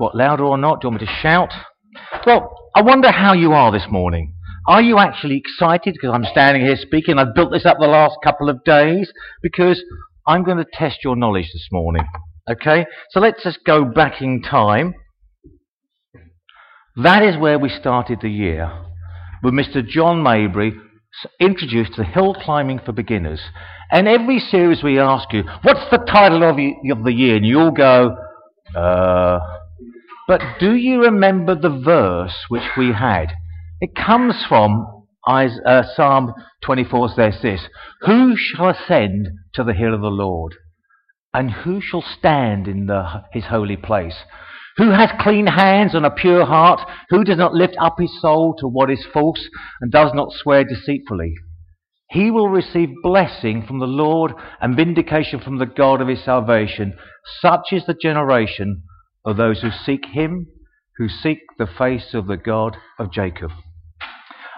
What, louder or not? Do you want me to shout? Well, I wonder how you are this morning. Are you actually excited because I'm standing here speaking? I've built this up the last couple of days because I'm going to test your knowledge this morning. Okay? So let's just go back in time. That is where we started the year with Mr. John Maybury introduced the hill climbing for beginners. And every series we ask you, what's the title of, of the year? And you all go, uh. But do you remember the verse which we had? It comes from uh, Psalm 24 says this Who shall ascend to the hill of the Lord? And who shall stand in the, his holy place? Who has clean hands and a pure heart? Who does not lift up his soul to what is false and does not swear deceitfully? He will receive blessing from the Lord and vindication from the God of his salvation. Such is the generation of those who seek him, who seek the face of the God of Jacob.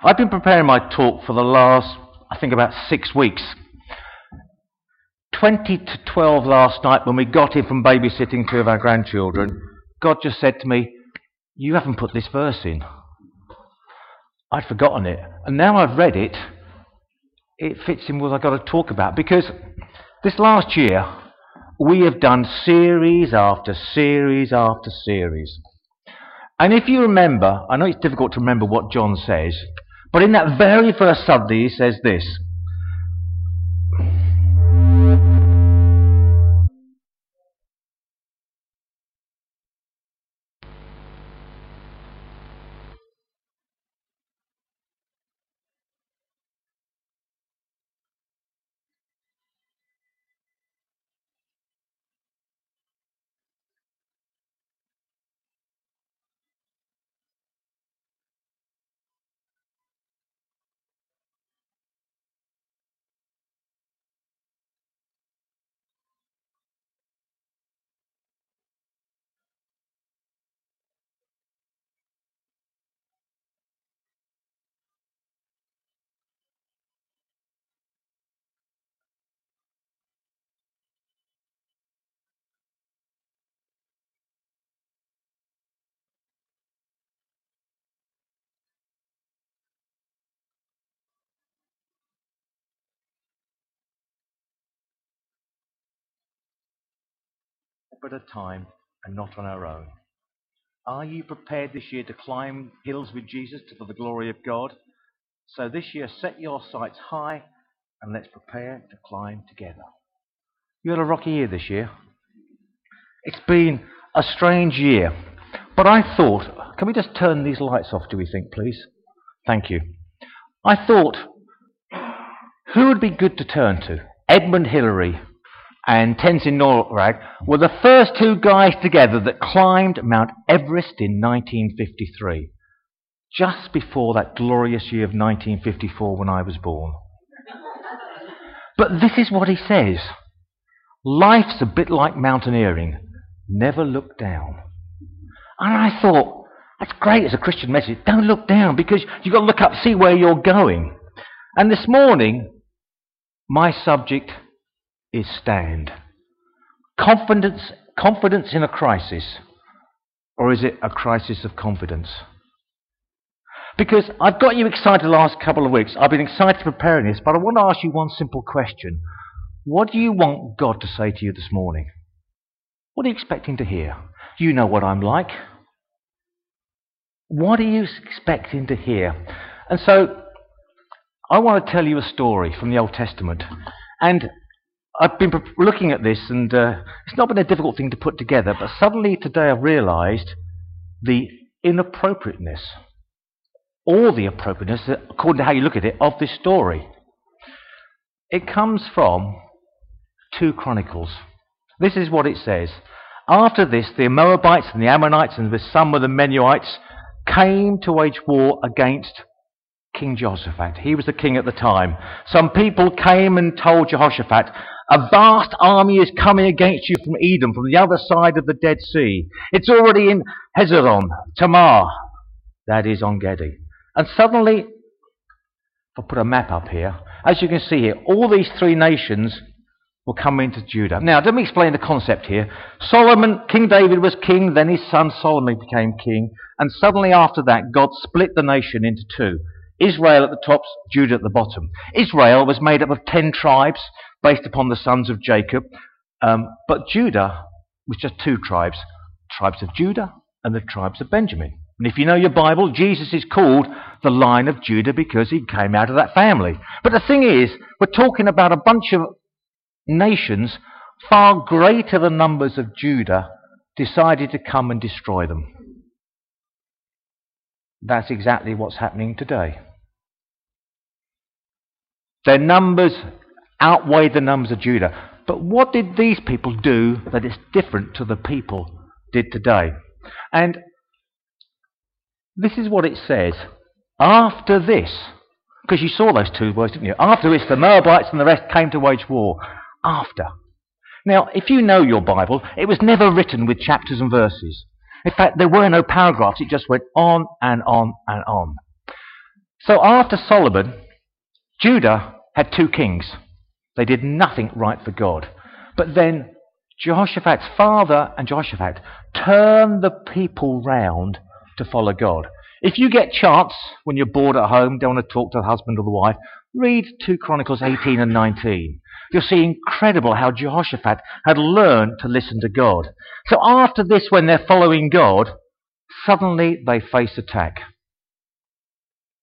I've been preparing my talk for the last, I think, about six weeks. 20 to 12 last night when we got in from babysitting two of our grandchildren, God just said to me, You haven't put this verse in. I'd forgotten it. And now I've read it, it fits in what I've got to talk about. Because this last year, we have done series after series after series. And if you remember, I know it's difficult to remember what John says, but in that very first Sunday, he says this at a time and not on our own. Are you prepared this year to climb hills with Jesus for the glory of God? So this year, set your sights high and let's prepare to climb together. You had a rocky year this year. It's been a strange year. But I thought, can we just turn these lights off, do we think, please? Thank you. I thought, who would be good to turn to? Edmund Hillary and Tenzing Norgay were the first two guys together that climbed Mount Everest in 1953, just before that glorious year of 1954 when I was born. But this is what he says Life's a bit like mountaineering, never look down. And I thought, that's great as a Christian message. Don't look down because you've got to look up, see where you're going. And this morning, my subject is stand. Confidence, confidence in a crisis, or is it a crisis of confidence? Because I've got you excited the last couple of weeks. I've been excited preparing this, but I want to ask you one simple question. What do you want God to say to you this morning? What are you expecting to hear? You know what I'm like. What are you expecting to hear? And so, I want to tell you a story from the Old Testament. And I've been looking at this, and uh, it's not been a difficult thing to put together, but suddenly today I've realized the inappropriateness, or the appropriateness, according to how you look at it, of this story. It comes from 2 Chronicles. This is what it says. After this, the Moabites and the Ammonites and with some of the Meunites came to wage war against King Jehoshaphat. He was the king at the time. Some people came and told Jehoshaphat, a vast army is coming against you from Edom, from the other side of the Dead Sea. It's already in Hazazon, Tamar, that is En Gedi. And suddenly, if I put a map up here, as you can see here, all these three nations will come into Judah. Now, let me explain the concept here. Solomon, King David was king, then his son Solomon became king, and suddenly after that, God split the nation into two. Israel at the top, Judah at the bottom. Israel was made up of ten tribes based upon the sons of Jacob, um, but Judah was just two tribes tribes of Judah and the tribes of Benjamin. And if you know your Bible, Jesus is called the line of Judah because he came out of that family. But the thing is, we're talking about a bunch of nations far greater than numbers of Judah decided to come and destroy them. That's exactly what's happening today. Their numbers outweigh the numbers of Judah. But what did these people do that is different to the people did today? And this is what it says. After this, because you saw those two words, didn't you? After this, the Moabites and the rest came to wage war. After. Now, if you know your Bible, it was never written with chapters and verses. In fact, there were no paragraphs. It just went on and on and on. So after Solomon, Judah had two kings. They did nothing right for God. But then Jehoshaphat's father and Jehoshaphat turned the people round to follow God. If you get chance when you're bored at home, don't want to talk to the husband or the wife, read 2 Chronicles 18 and 19. You'll see incredible how Jehoshaphat had learned to listen to God. So after this, when they're following God, suddenly they face attack.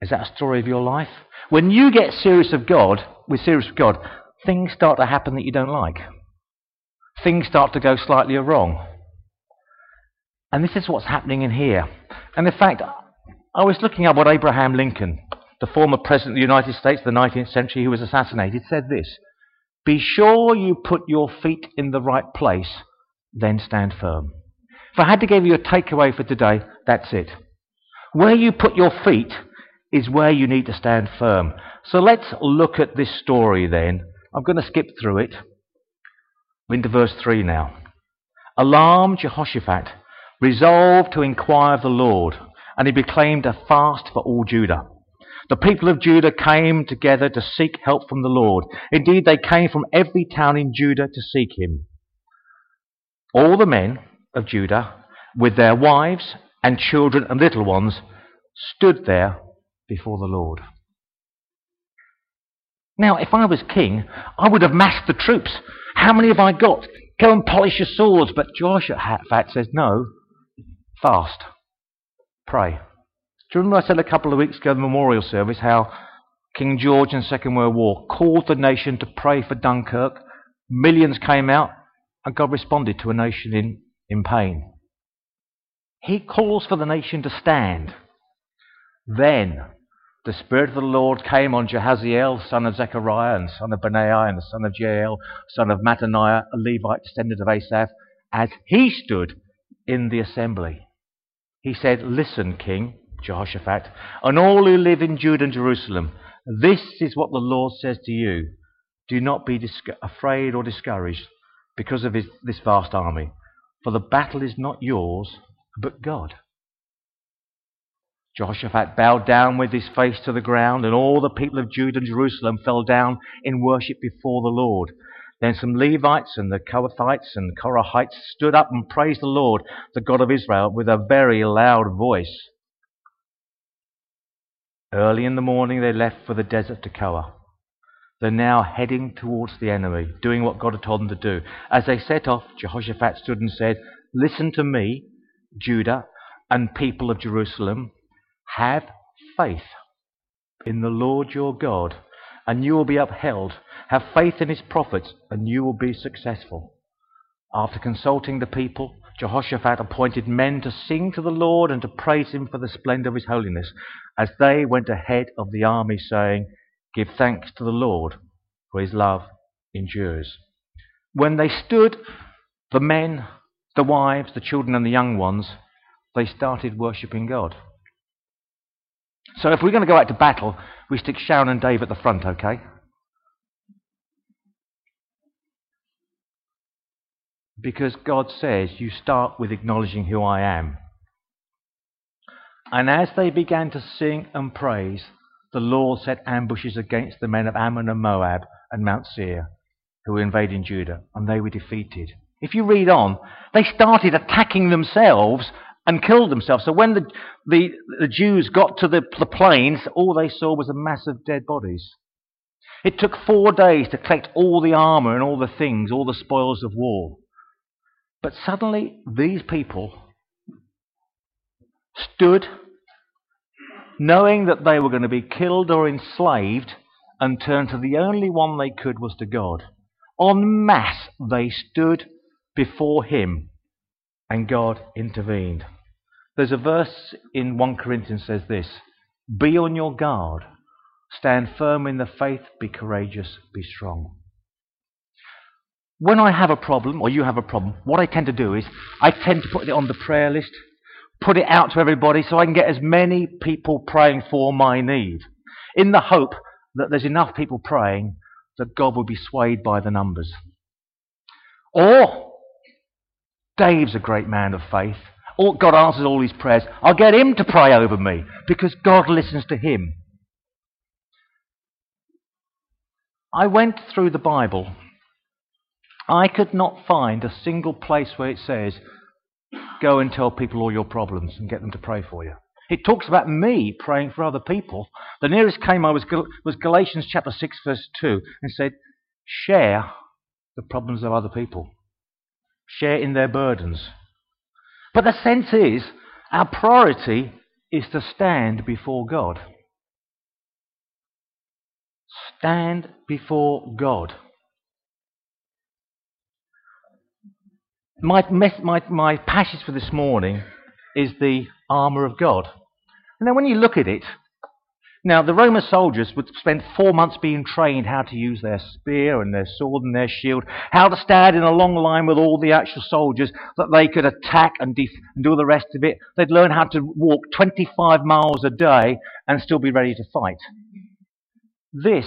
Is that a story of your life? When you get serious of God, with serious of God, things start to happen that you don't like. Things start to go slightly wrong. And this is what's happening in here. And in fact, I was looking up what Abraham Lincoln, the former president of the United States the 19th century who was assassinated, said this Be sure you put your feet in the right place, then stand firm. If I had to give you a takeaway for today, that's it. Where you put your feet is where you need to stand firm. So let's look at this story then. I'm going to skip through it. We're into verse 3 now. Alarmed Jehoshaphat resolved to inquire of the Lord, and he proclaimed a fast for all Judah. The people of Judah came together to seek help from the Lord. Indeed, they came from every town in Judah to seek him. All the men of Judah, with their wives and children and little ones, stood there before the Lord. Now, if I was king, I would have massed the troops. How many have I got? Go and polish your swords. But Joshua Jehoshaphat says, no, Fast. Pray. Do you remember I said a couple of weeks ago the memorial service how King George in the Second World War called the nation to pray for Dunkirk? Millions came out, and God responded to a nation in, in pain. He calls for the nation to stand. Then the Spirit of the Lord came on Jahaziel, son of Zechariah, and son of Benaiah, and the son of Jael, son of Mattaniah, a Levite descendant of Asaph, as he stood in the assembly. He said, Listen, King Jehoshaphat, and all who live in Judah and Jerusalem, this is what the Lord says to you. Do not be afraid or discouraged because of his, this vast army, for the battle is not yours, but God. Jehoshaphat bowed down with his face to the ground, and all the people of Judah and Jerusalem fell down in worship before the Lord. Then some Levites and the Kohathites and Korahites stood up and praised the Lord, the God of Israel, with a very loud voice. Early in the morning they left for the desert Tekoa. They're now heading towards the enemy, doing what God had told them to do. As they set off, Jehoshaphat stood and said, Listen to me, Judah and people of Jerusalem. Have faith in the Lord your God and you will be upheld. Have faith in his prophets, and you will be successful. After consulting the people, Jehoshaphat appointed men to sing to the Lord and to praise him for the splendor of his holiness, as they went ahead of the army, saying, Give thanks to the Lord, for his love endures. When they stood, the men, the wives, the children, and the young ones, they started worshipping God. So if we're going to go out to battle, we stick Sharon and Dave at the front, okay? Because God says you start with acknowledging who I am. And as they began to sing and praise, the Lord set ambushes against the men of Ammon and Moab and Mount Seir, who were invading Judah, and they were defeated. If you read on, they started attacking themselves and killed themselves. So when the, the, the Jews got to the, the plains, all they saw was a mass of dead bodies. It took four days to collect all the armour and all the things, all the spoils of war. But suddenly, these people stood knowing that they were going to be killed or enslaved and turned to the only one they could was to God. En masse, they stood before Him and God intervened. There's a verse in 1 Corinthians says this Be on your guard, stand firm in the faith, be courageous, be strong. When I have a problem, or you have a problem, what I tend to do is I tend to put it on the prayer list put it out to everybody so I can get as many people praying for my need, in the hope that there's enough people praying that God will be swayed by the numbers. Or, Dave's a great man of faith. God answers all his prayers. I'll get him to pray over me because God listens to him. I went through the Bible. I could not find a single place where it says Go and tell people all your problems and get them to pray for you. It talks about me praying for other people. The nearest came I was, was Galatians chapter 6, verse 2, and said, Share the problems of other people, share in their burdens. But the sense is, our priority is to stand before God. Stand before God. my, my, my passage for this morning is the armour of God. And then when you look at it, now the Roman soldiers would spend four months being trained how to use their spear and their sword and their shield, how to stand in a long line with all the actual soldiers that they could attack and, def- and do the rest of it. They'd learn how to walk 25 miles a day and still be ready to fight. This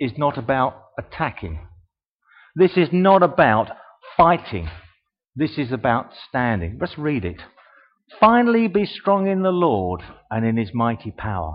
is not about attacking. This is not about fighting. This is about standing. Let's read it. Finally, be strong in the Lord and in his mighty power.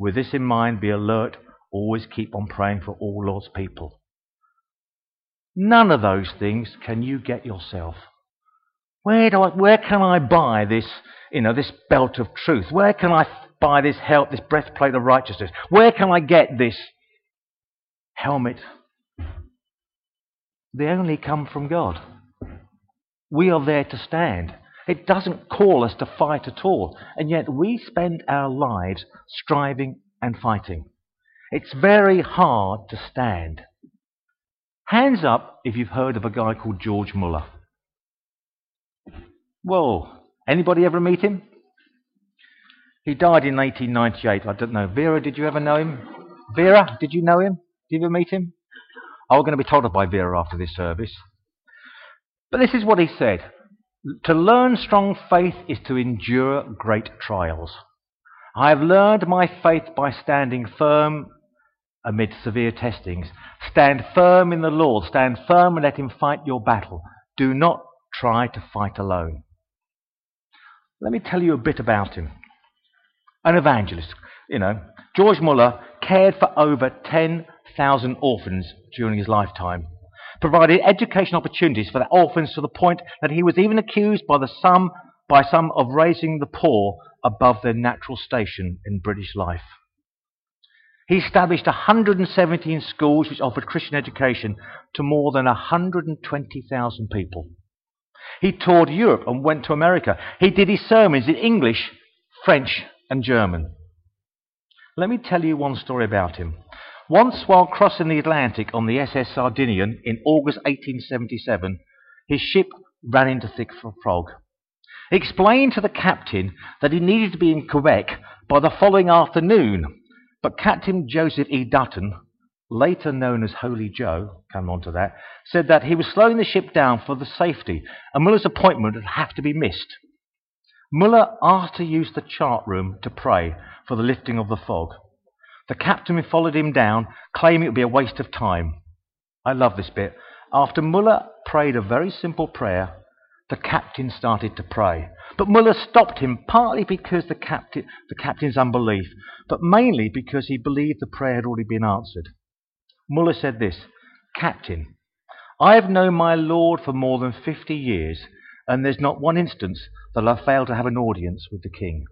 With this in mind, be alert, always keep on praying for all Lord's people. None of those things can you get yourself. Where, do I, where can I buy this, you know, this belt of truth? Where can I buy this help, this breastplate of righteousness? Where can I get this helmet? They only come from God. We are there to stand. It doesn't call us to fight at all, and yet we spend our lives striving and fighting. It's very hard to stand. Hands up if you've heard of a guy called George Muller. Whoa, anybody ever meet him? He died in 1898. I don't know. Vera, did you ever know him? Vera, did you know him? Did you ever meet him? Oh, we're going to be told by Vera after this service. But this is what he said To learn strong faith is to endure great trials. I have learned my faith by standing firm amid severe testings. Stand firm in the Lord. Stand firm and let him fight your battle. Do not try to fight alone. Let me tell you a bit about him. An evangelist, you know. George Muller cared for over 10,000 orphans during his lifetime provided education opportunities for the orphans to the point that he was even accused by, the some, by some of raising the poor above their natural station in British life. He established 117 schools which offered Christian education to more than 120,000 people. He toured Europe and went to America. He did his sermons in English, French, and German. Let me tell you one story about him. Once, while crossing the Atlantic on the SS Sardinian in August 1877, his ship ran into thick fog. He explained to the captain that he needed to be in Quebec by the following afternoon, but Captain Joseph E. Dutton, later known as Holy Joe, come on to that, said that he was slowing the ship down for the safety, and Muller's appointment would have to be missed. Muller asked to use the chart room to pray for the lifting of the fog. The captain followed him down, claiming it would be a waste of time. I love this bit. After Muller prayed a very simple prayer, the captain started to pray. But Muller stopped him, partly because the, captain, the captain's unbelief, but mainly because he believed the prayer had already been answered. Muller said this Captain, I have known my Lord for more than 50 years, and there's not one instance that I've failed to have an audience with the king.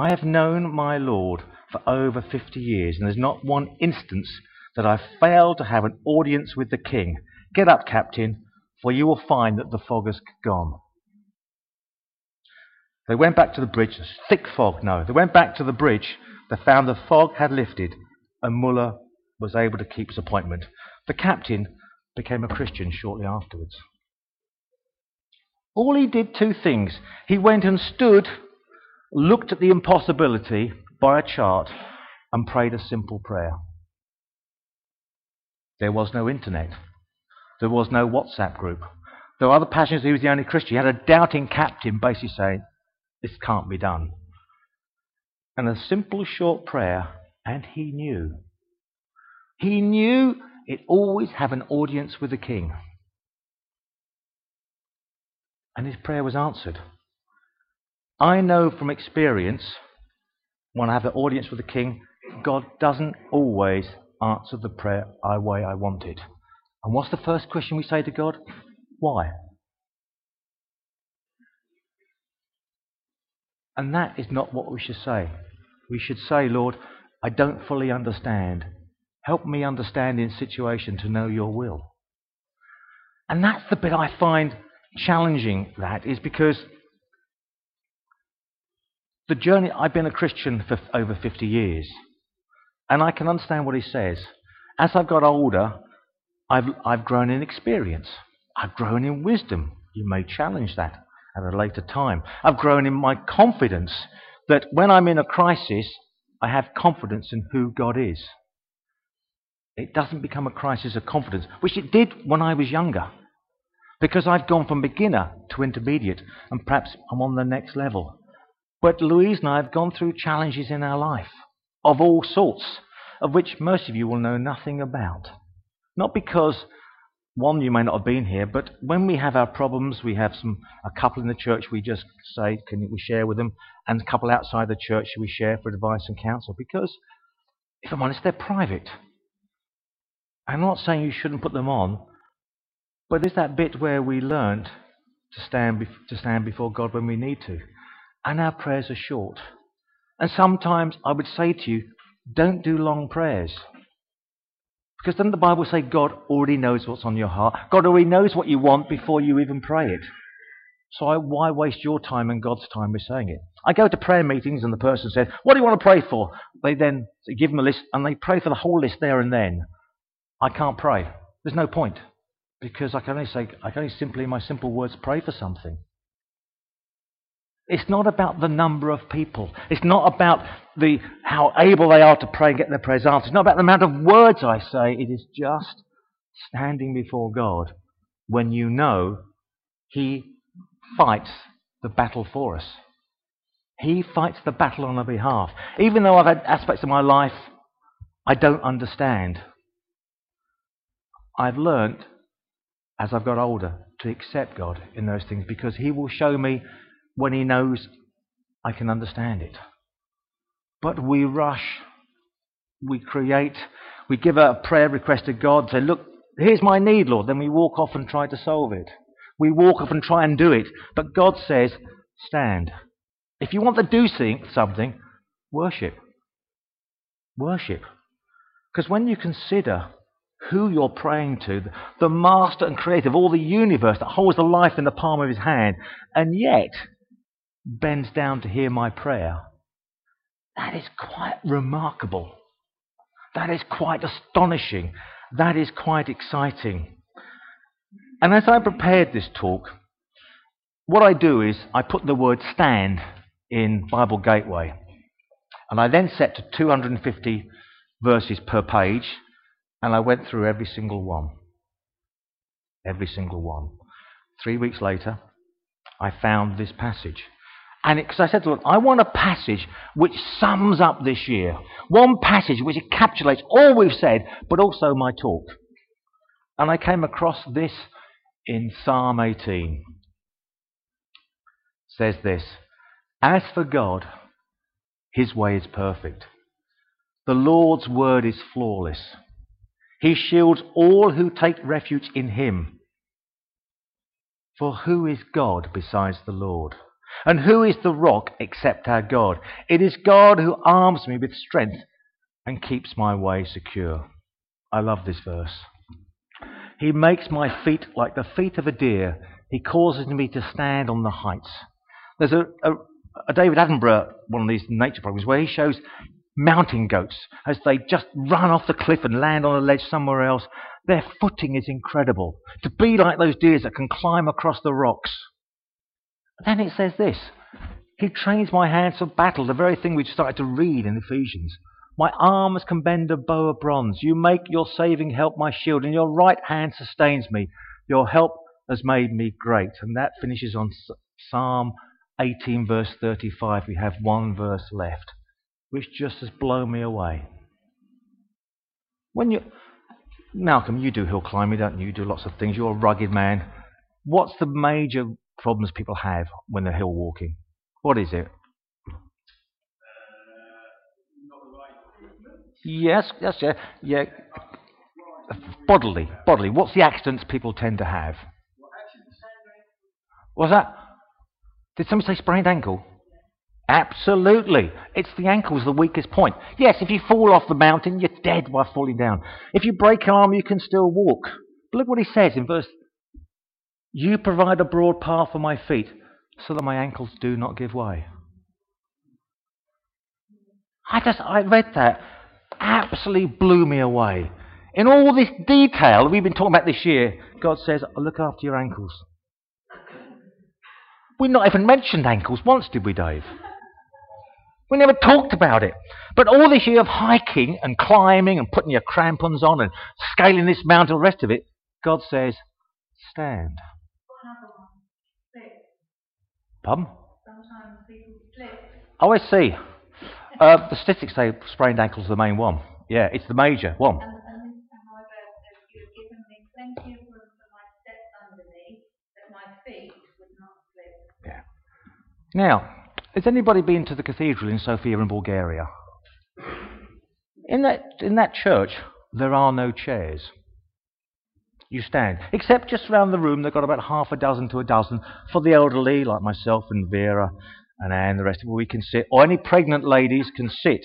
I have known my Lord for over 50 years, and there's not one instance that I've failed to have an audience with the king. Get up, Captain, for you will find that the fog has gone. They went back to the bridge. Thick fog, no. They went back to the bridge. They found the fog had lifted, and Muller was able to keep his appointment. The captain became a Christian shortly afterwards. All he did two things. He went and stood looked at the impossibility by a chart and prayed a simple prayer. There was no internet. There was no WhatsApp group. There were other passengers. He was the only Christian. He had a doubting captain basically saying, This can't be done. And a simple short prayer, and he knew. He knew it always have an audience with the king. And his prayer was answered. I know from experience, when I have an audience with the king, God doesn't always answer the prayer I way I want it. And what's the first question we say to God? Why? And that is not what we should say. We should say, Lord, I don't fully understand. Help me understand in situation to know your will. And that's the bit I find challenging, that is because the journey, I've been a Christian for over 50 years, and I can understand what he says. As I've got older, I've, I've grown in experience, I've grown in wisdom. You may challenge that at a later time. I've grown in my confidence that when I'm in a crisis, I have confidence in who God is. It doesn't become a crisis of confidence, which it did when I was younger. Because I've gone from beginner to intermediate, and perhaps I'm on the next level. But Louise and I have gone through challenges in our life of all sorts, of which most of you will know nothing about. Not because one, you may not have been here, but when we have our problems, we have some a couple in the church we just say, can we share with them, and a couple outside the church we share for advice and counsel. Because, if I'm honest, they're private. I'm not saying you shouldn't put them on, but there's that bit where we learned to stand, to stand before God when we need to and our prayers are short. And sometimes I would say to you, don't do long prayers. Because doesn't the Bible say God already knows what's on your heart? God already knows what you want before you even pray it. So I, why waste your time and God's time with saying it? I go to prayer meetings and the person says, What do you want to pray for? They then give them a list and they pray for the whole list there and then. I can't pray. There's no point. Because I can only say, I can only simply, in my simple words, pray for something. It's not about the number of people. It's not about the, how able they are to pray and get their prayers answered. It's not about the amount of words I say. It is just standing before God when you know He fights the battle for us. He fights the battle on our behalf. Even though I've had aspects of my life I don't understand, I've learnt as I've got older to accept God in those things because He will show me when He knows I can understand it. But we rush, we create, we give a prayer request to God, say, Look, here's my need, Lord. Then we walk off and try to solve it. We walk off and try and do it. But God says, Stand. If you want to do something, worship. worship. Because when you consider who you're praying to, the master and creator of all the universe that holds the life in the palm of his hand, and yet bends down to hear my prayer, that is quite remarkable. That is quite astonishing. That is quite exciting. And as I prepared this talk, what I do is I put the word stand in Bible Gateway. And I then set to 250 verses per page, and I went through every single one. Every single one. Three weeks later, I found this passage. And because I said to them, I want a passage which sums up this year. One passage which encapsulates all we've said, but also my talk. And I came across this in Psalm 18. It says this As for God, his way is perfect. The Lord's word is flawless. He shields all who take refuge in him. For who is God besides the Lord? And who is the rock except our God? It is God who arms me with strength and keeps my way secure. I love this verse. He makes my feet like the feet of a deer. He causes me to stand on the heights. There's a, a, a David Attenborough, one of these nature programs, where he shows mountain goats as they just run off the cliff and land on a ledge somewhere else. Their footing is incredible. To be like those deers that can climb across the rocks. Then it says this He trains my hands for battle, the very thing we started to read in Ephesians. My arms can bend a bow of bronze. You make your saving help my shield, and your right hand sustains me. Your help has made me great. And that finishes on Psalm 18, verse 35. We have one verse left, which just has blown me away. When you, Malcolm, you do hill climbing, don't you? You do lots of things. You're a rugged man. What's the major problems people have when they're hill walking? What is it? Yes, yes, yeah, yeah. Bodily, bodily. What's the accidents people tend to have? What's that? Did somebody say sprained ankle? Absolutely. It's the ankle's the weakest point. Yes, if you fall off the mountain, you're dead while falling down. If you break an arm, you can still walk. But look what he says in verse you provide a broad path for my feet so that my ankles do not give way. I just, I read that. Absolutely blew me away. In all this detail we've been talking about this year, God says, look after your ankles. We not even mentioned ankles once, did we, Dave? We never talked about it. But all this year of hiking and climbing and putting your crampons on and scaling this mountain, the rest of it, God says, stand. Pardon? Sometimes people slip. Oh, I see. Uh, the statistics say sprained ankles are the main one. Yeah, it's the major one. And, and however, you've given me plenty of room for my steps underneath, that my feet would not slip. Yeah. Now, has anybody been to the cathedral in Sofia in Bulgaria? In that, in that church, there are no chairs you stand. Except just around the room, they've got about half a dozen to a dozen for the elderly, like myself and Vera and Anne, the rest of us, we can sit, or any pregnant ladies can sit.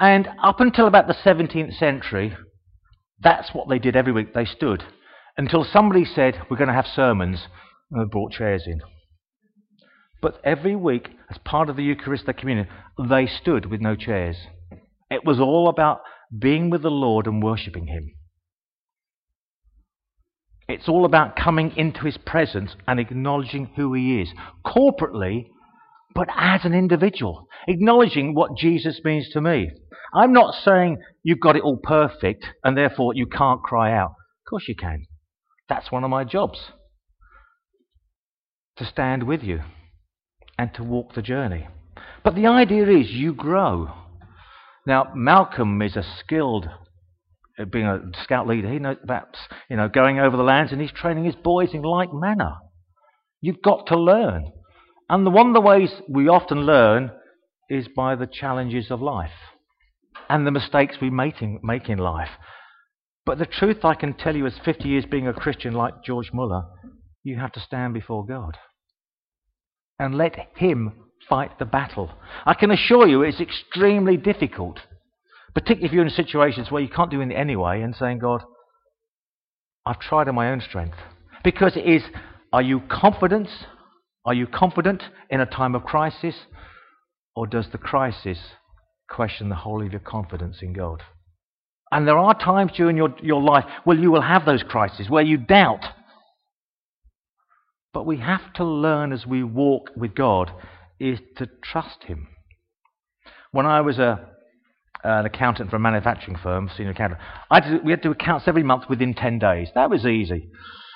And up until about the 17th century, that's what they did every week. They stood until somebody said, We're going to have sermons, and they brought chairs in. But every week, as part of the Eucharistic communion, they stood with no chairs. It was all about being with the Lord and worshipping Him. It's all about coming into his presence and acknowledging who he is, corporately, but as an individual, acknowledging what Jesus means to me. I'm not saying you've got it all perfect and therefore you can't cry out. Of course you can. That's one of my jobs. To stand with you and to walk the journey. But the idea is you grow. Now, Malcolm is a skilled Uh, being a scout leader, he knows about you know going over the lands, and he's training his boys in like manner. You've got to learn, and the, one of the ways we often learn is by the challenges of life and the mistakes we make in, make in life. But the truth I can tell you, as 50 years being a Christian like George Muller, you have to stand before God and let Him fight the battle. I can assure you it's extremely difficult, particularly if you're in situations where you can't do it anyway and saying, God, I've tried on my own strength. Because it is, are you confident? Are you confident in a time of crisis? Or does the crisis question the whole of your confidence in God? And there are times during your, your life where you will have those crises, where you doubt. But we have to learn as we walk with God is to trust Him. When I was a, an accountant for a manufacturing firm, senior accountant, we had to do accounts every month within 10 days. That was easy.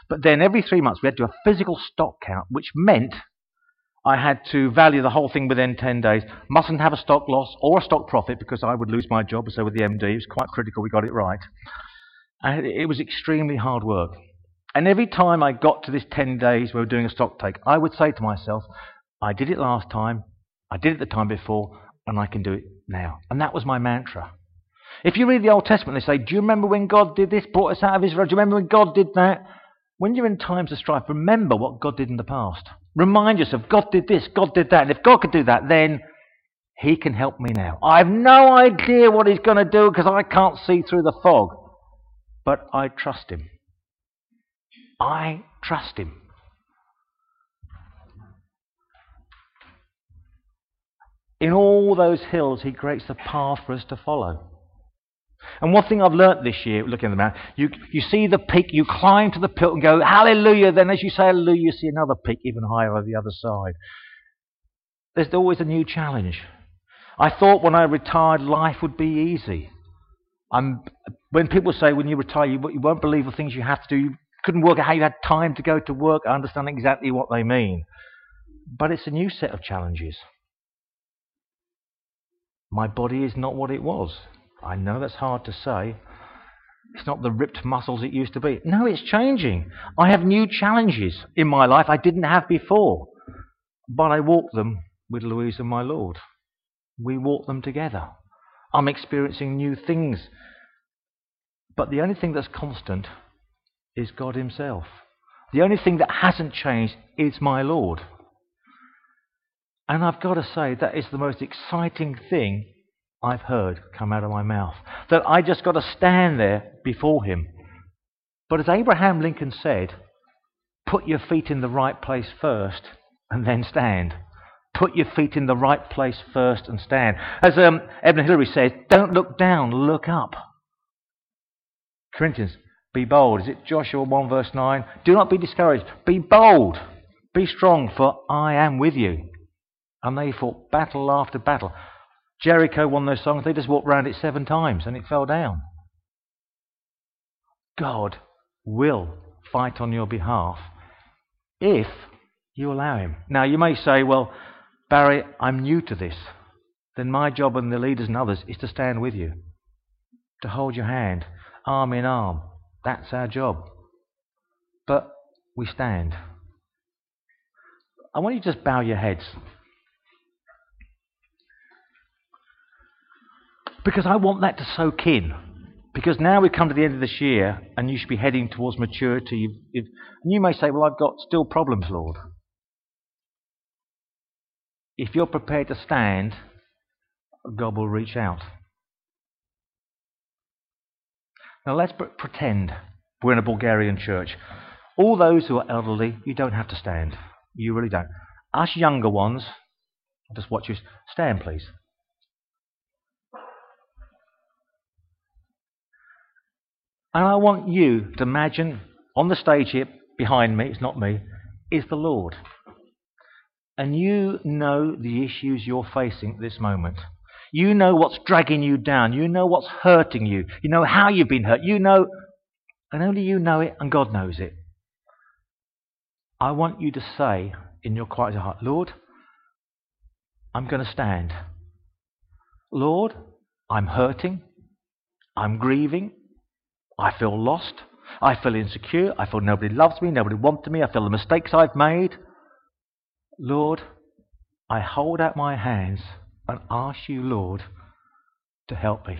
But then every three months we had to do a physical stock count, which meant I had to value the whole thing within 10 days. Mustn't have a stock loss or a stock profit because I would lose my job. So with the MD, it was quite critical we got it right. And it was extremely hard work. And every time I got to this 10 days where we were doing a stock take, I would say to myself, I did it last time, I did it the time before, and I can do it now. And that was my mantra. If you read the Old Testament, they say, Do you remember when God did this, brought us out of Israel? Do you remember when God did that? When you're in times of strife, remember what God did in the past. Remind yourself, God did this, God did that. And if God could do that, then He can help me now. I have no idea what He's going to do because I can't see through the fog. But I trust Him. I trust Him. In all those hills, He creates the path for us to follow. And one thing I've learnt this year, looking at the map, you, you see the peak, you climb to the peak and go, hallelujah. Then as you say hallelujah, you see another peak even higher on the other side. There's always a new challenge. I thought when I retired, life would be easy. I'm, when people say when you retire, you, you won't believe the things you have to do. You couldn't work out how you had time to go to work. I understand exactly what they mean. But it's a new set of challenges. My body is not what it was. I know that's hard to say. It's not the ripped muscles it used to be. No, it's changing. I have new challenges in my life I didn't have before. But I walk them with Louise and my Lord. We walk them together. I'm experiencing new things. But the only thing that's constant is God Himself. The only thing that hasn't changed is my Lord. And I've got to say, that is the most exciting thing I've heard come out of my mouth. That I just got to stand there before Him. But as Abraham Lincoln said, put your feet in the right place first and then stand. Put your feet in the right place first and stand. As um, Edmund Hillary says, don't look down, look up. Corinthians, be bold. Is it Joshua 1 verse 9? Do not be discouraged. Be bold. Be strong, for I am with you. And they fought battle after battle. Jericho, won those songs, they just walked around it seven times and it fell down. God will fight on your behalf if you allow Him. Now, you may say, well, Barry, I'm new to this. Then my job and the leaders and others is to stand with you, to hold your hand, arm in arm. That's our job. But we stand. I want you to just bow your heads. Because I want that to soak in. Because now we've come to the end of this year and you should be heading towards maturity. You've, you've, and you may say, Well, I've got still problems, Lord. If you're prepared to stand, God will reach out. Now let's pretend we're in a Bulgarian church. All those who are elderly, you don't have to stand. You really don't. Us younger ones, just watch you. Stand, please. And I want you to imagine on the stage here, behind me, it's not me, is the Lord. And you know the issues you're facing at this moment. You know what's dragging you down. You know what's hurting you. You know how you've been hurt. You know, and only you know it, and God knows it. I want you to say in your quiet heart, Lord, I'm going to stand. Lord, I'm hurting. I'm grieving. I feel lost. I feel insecure. I feel nobody loves me. Nobody wants me. I feel the mistakes I've made. Lord, I hold out my hands and ask you, Lord, to help me.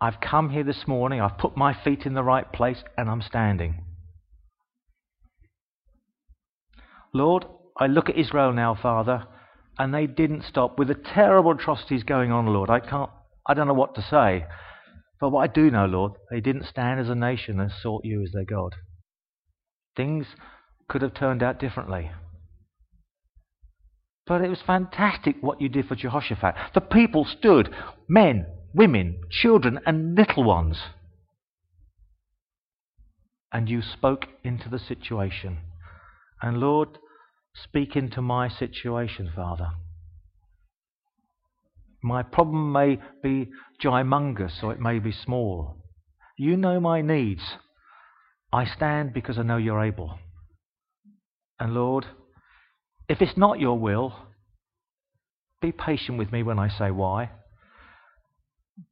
I've come here this morning, I've put my feet in the right place, and I'm standing. Lord, I look at Israel now, Father, and they didn't stop with the terrible atrocities going on, Lord. I can't, I don't know what to say. But what I do know, Lord, they didn't stand as a nation and sought you as their God. Things could have turned out differently. But it was fantastic what you did for Jehoshaphat. The people stood, men, women, children, and little ones. And you spoke into the situation. And Lord, speak into my situation, Father. My problem may be gymongous or it may be small. You know my needs. I stand because I know you're able. And Lord, if it's not your will, be patient with me when I say why.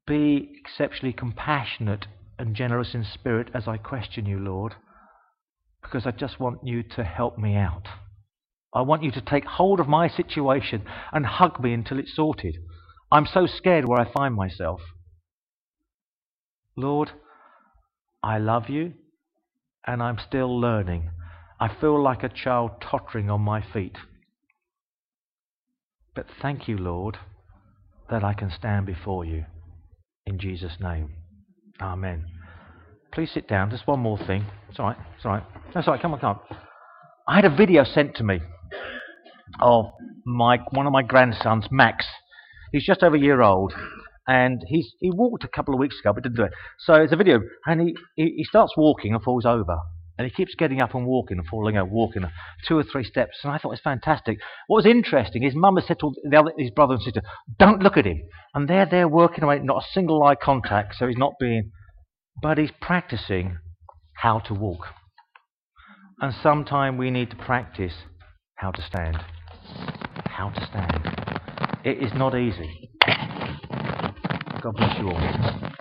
Be exceptionally compassionate and generous in spirit as I question you, Lord, because I just want you to help me out. I want you to take hold of my situation and hug me until it's sorted. I'm so scared where I find myself. Lord, I love you and I'm still learning. I feel like a child tottering on my feet. But thank you, Lord, that I can stand before you. In Jesus' name. Amen. Please sit down. Just one more thing. It's all right. It's all right. That's all right. Come on, come on. I had a video sent to me of my one of my grandsons, Max. He's just over a year old, and he's he walked a couple of weeks ago, but didn't do it. So it's a video, and he, he, he starts walking and falls over. And he keeps getting up and walking and falling over, walking two or three steps. And I thought it was fantastic. What was interesting, his mum had said to the other, his brother and sister, don't look at him. And they're there working away, not a single eye contact, so he's not being, but he's practicing how to walk. And sometime we need to practice how to stand. How to stand. It is not easy. God bless you all.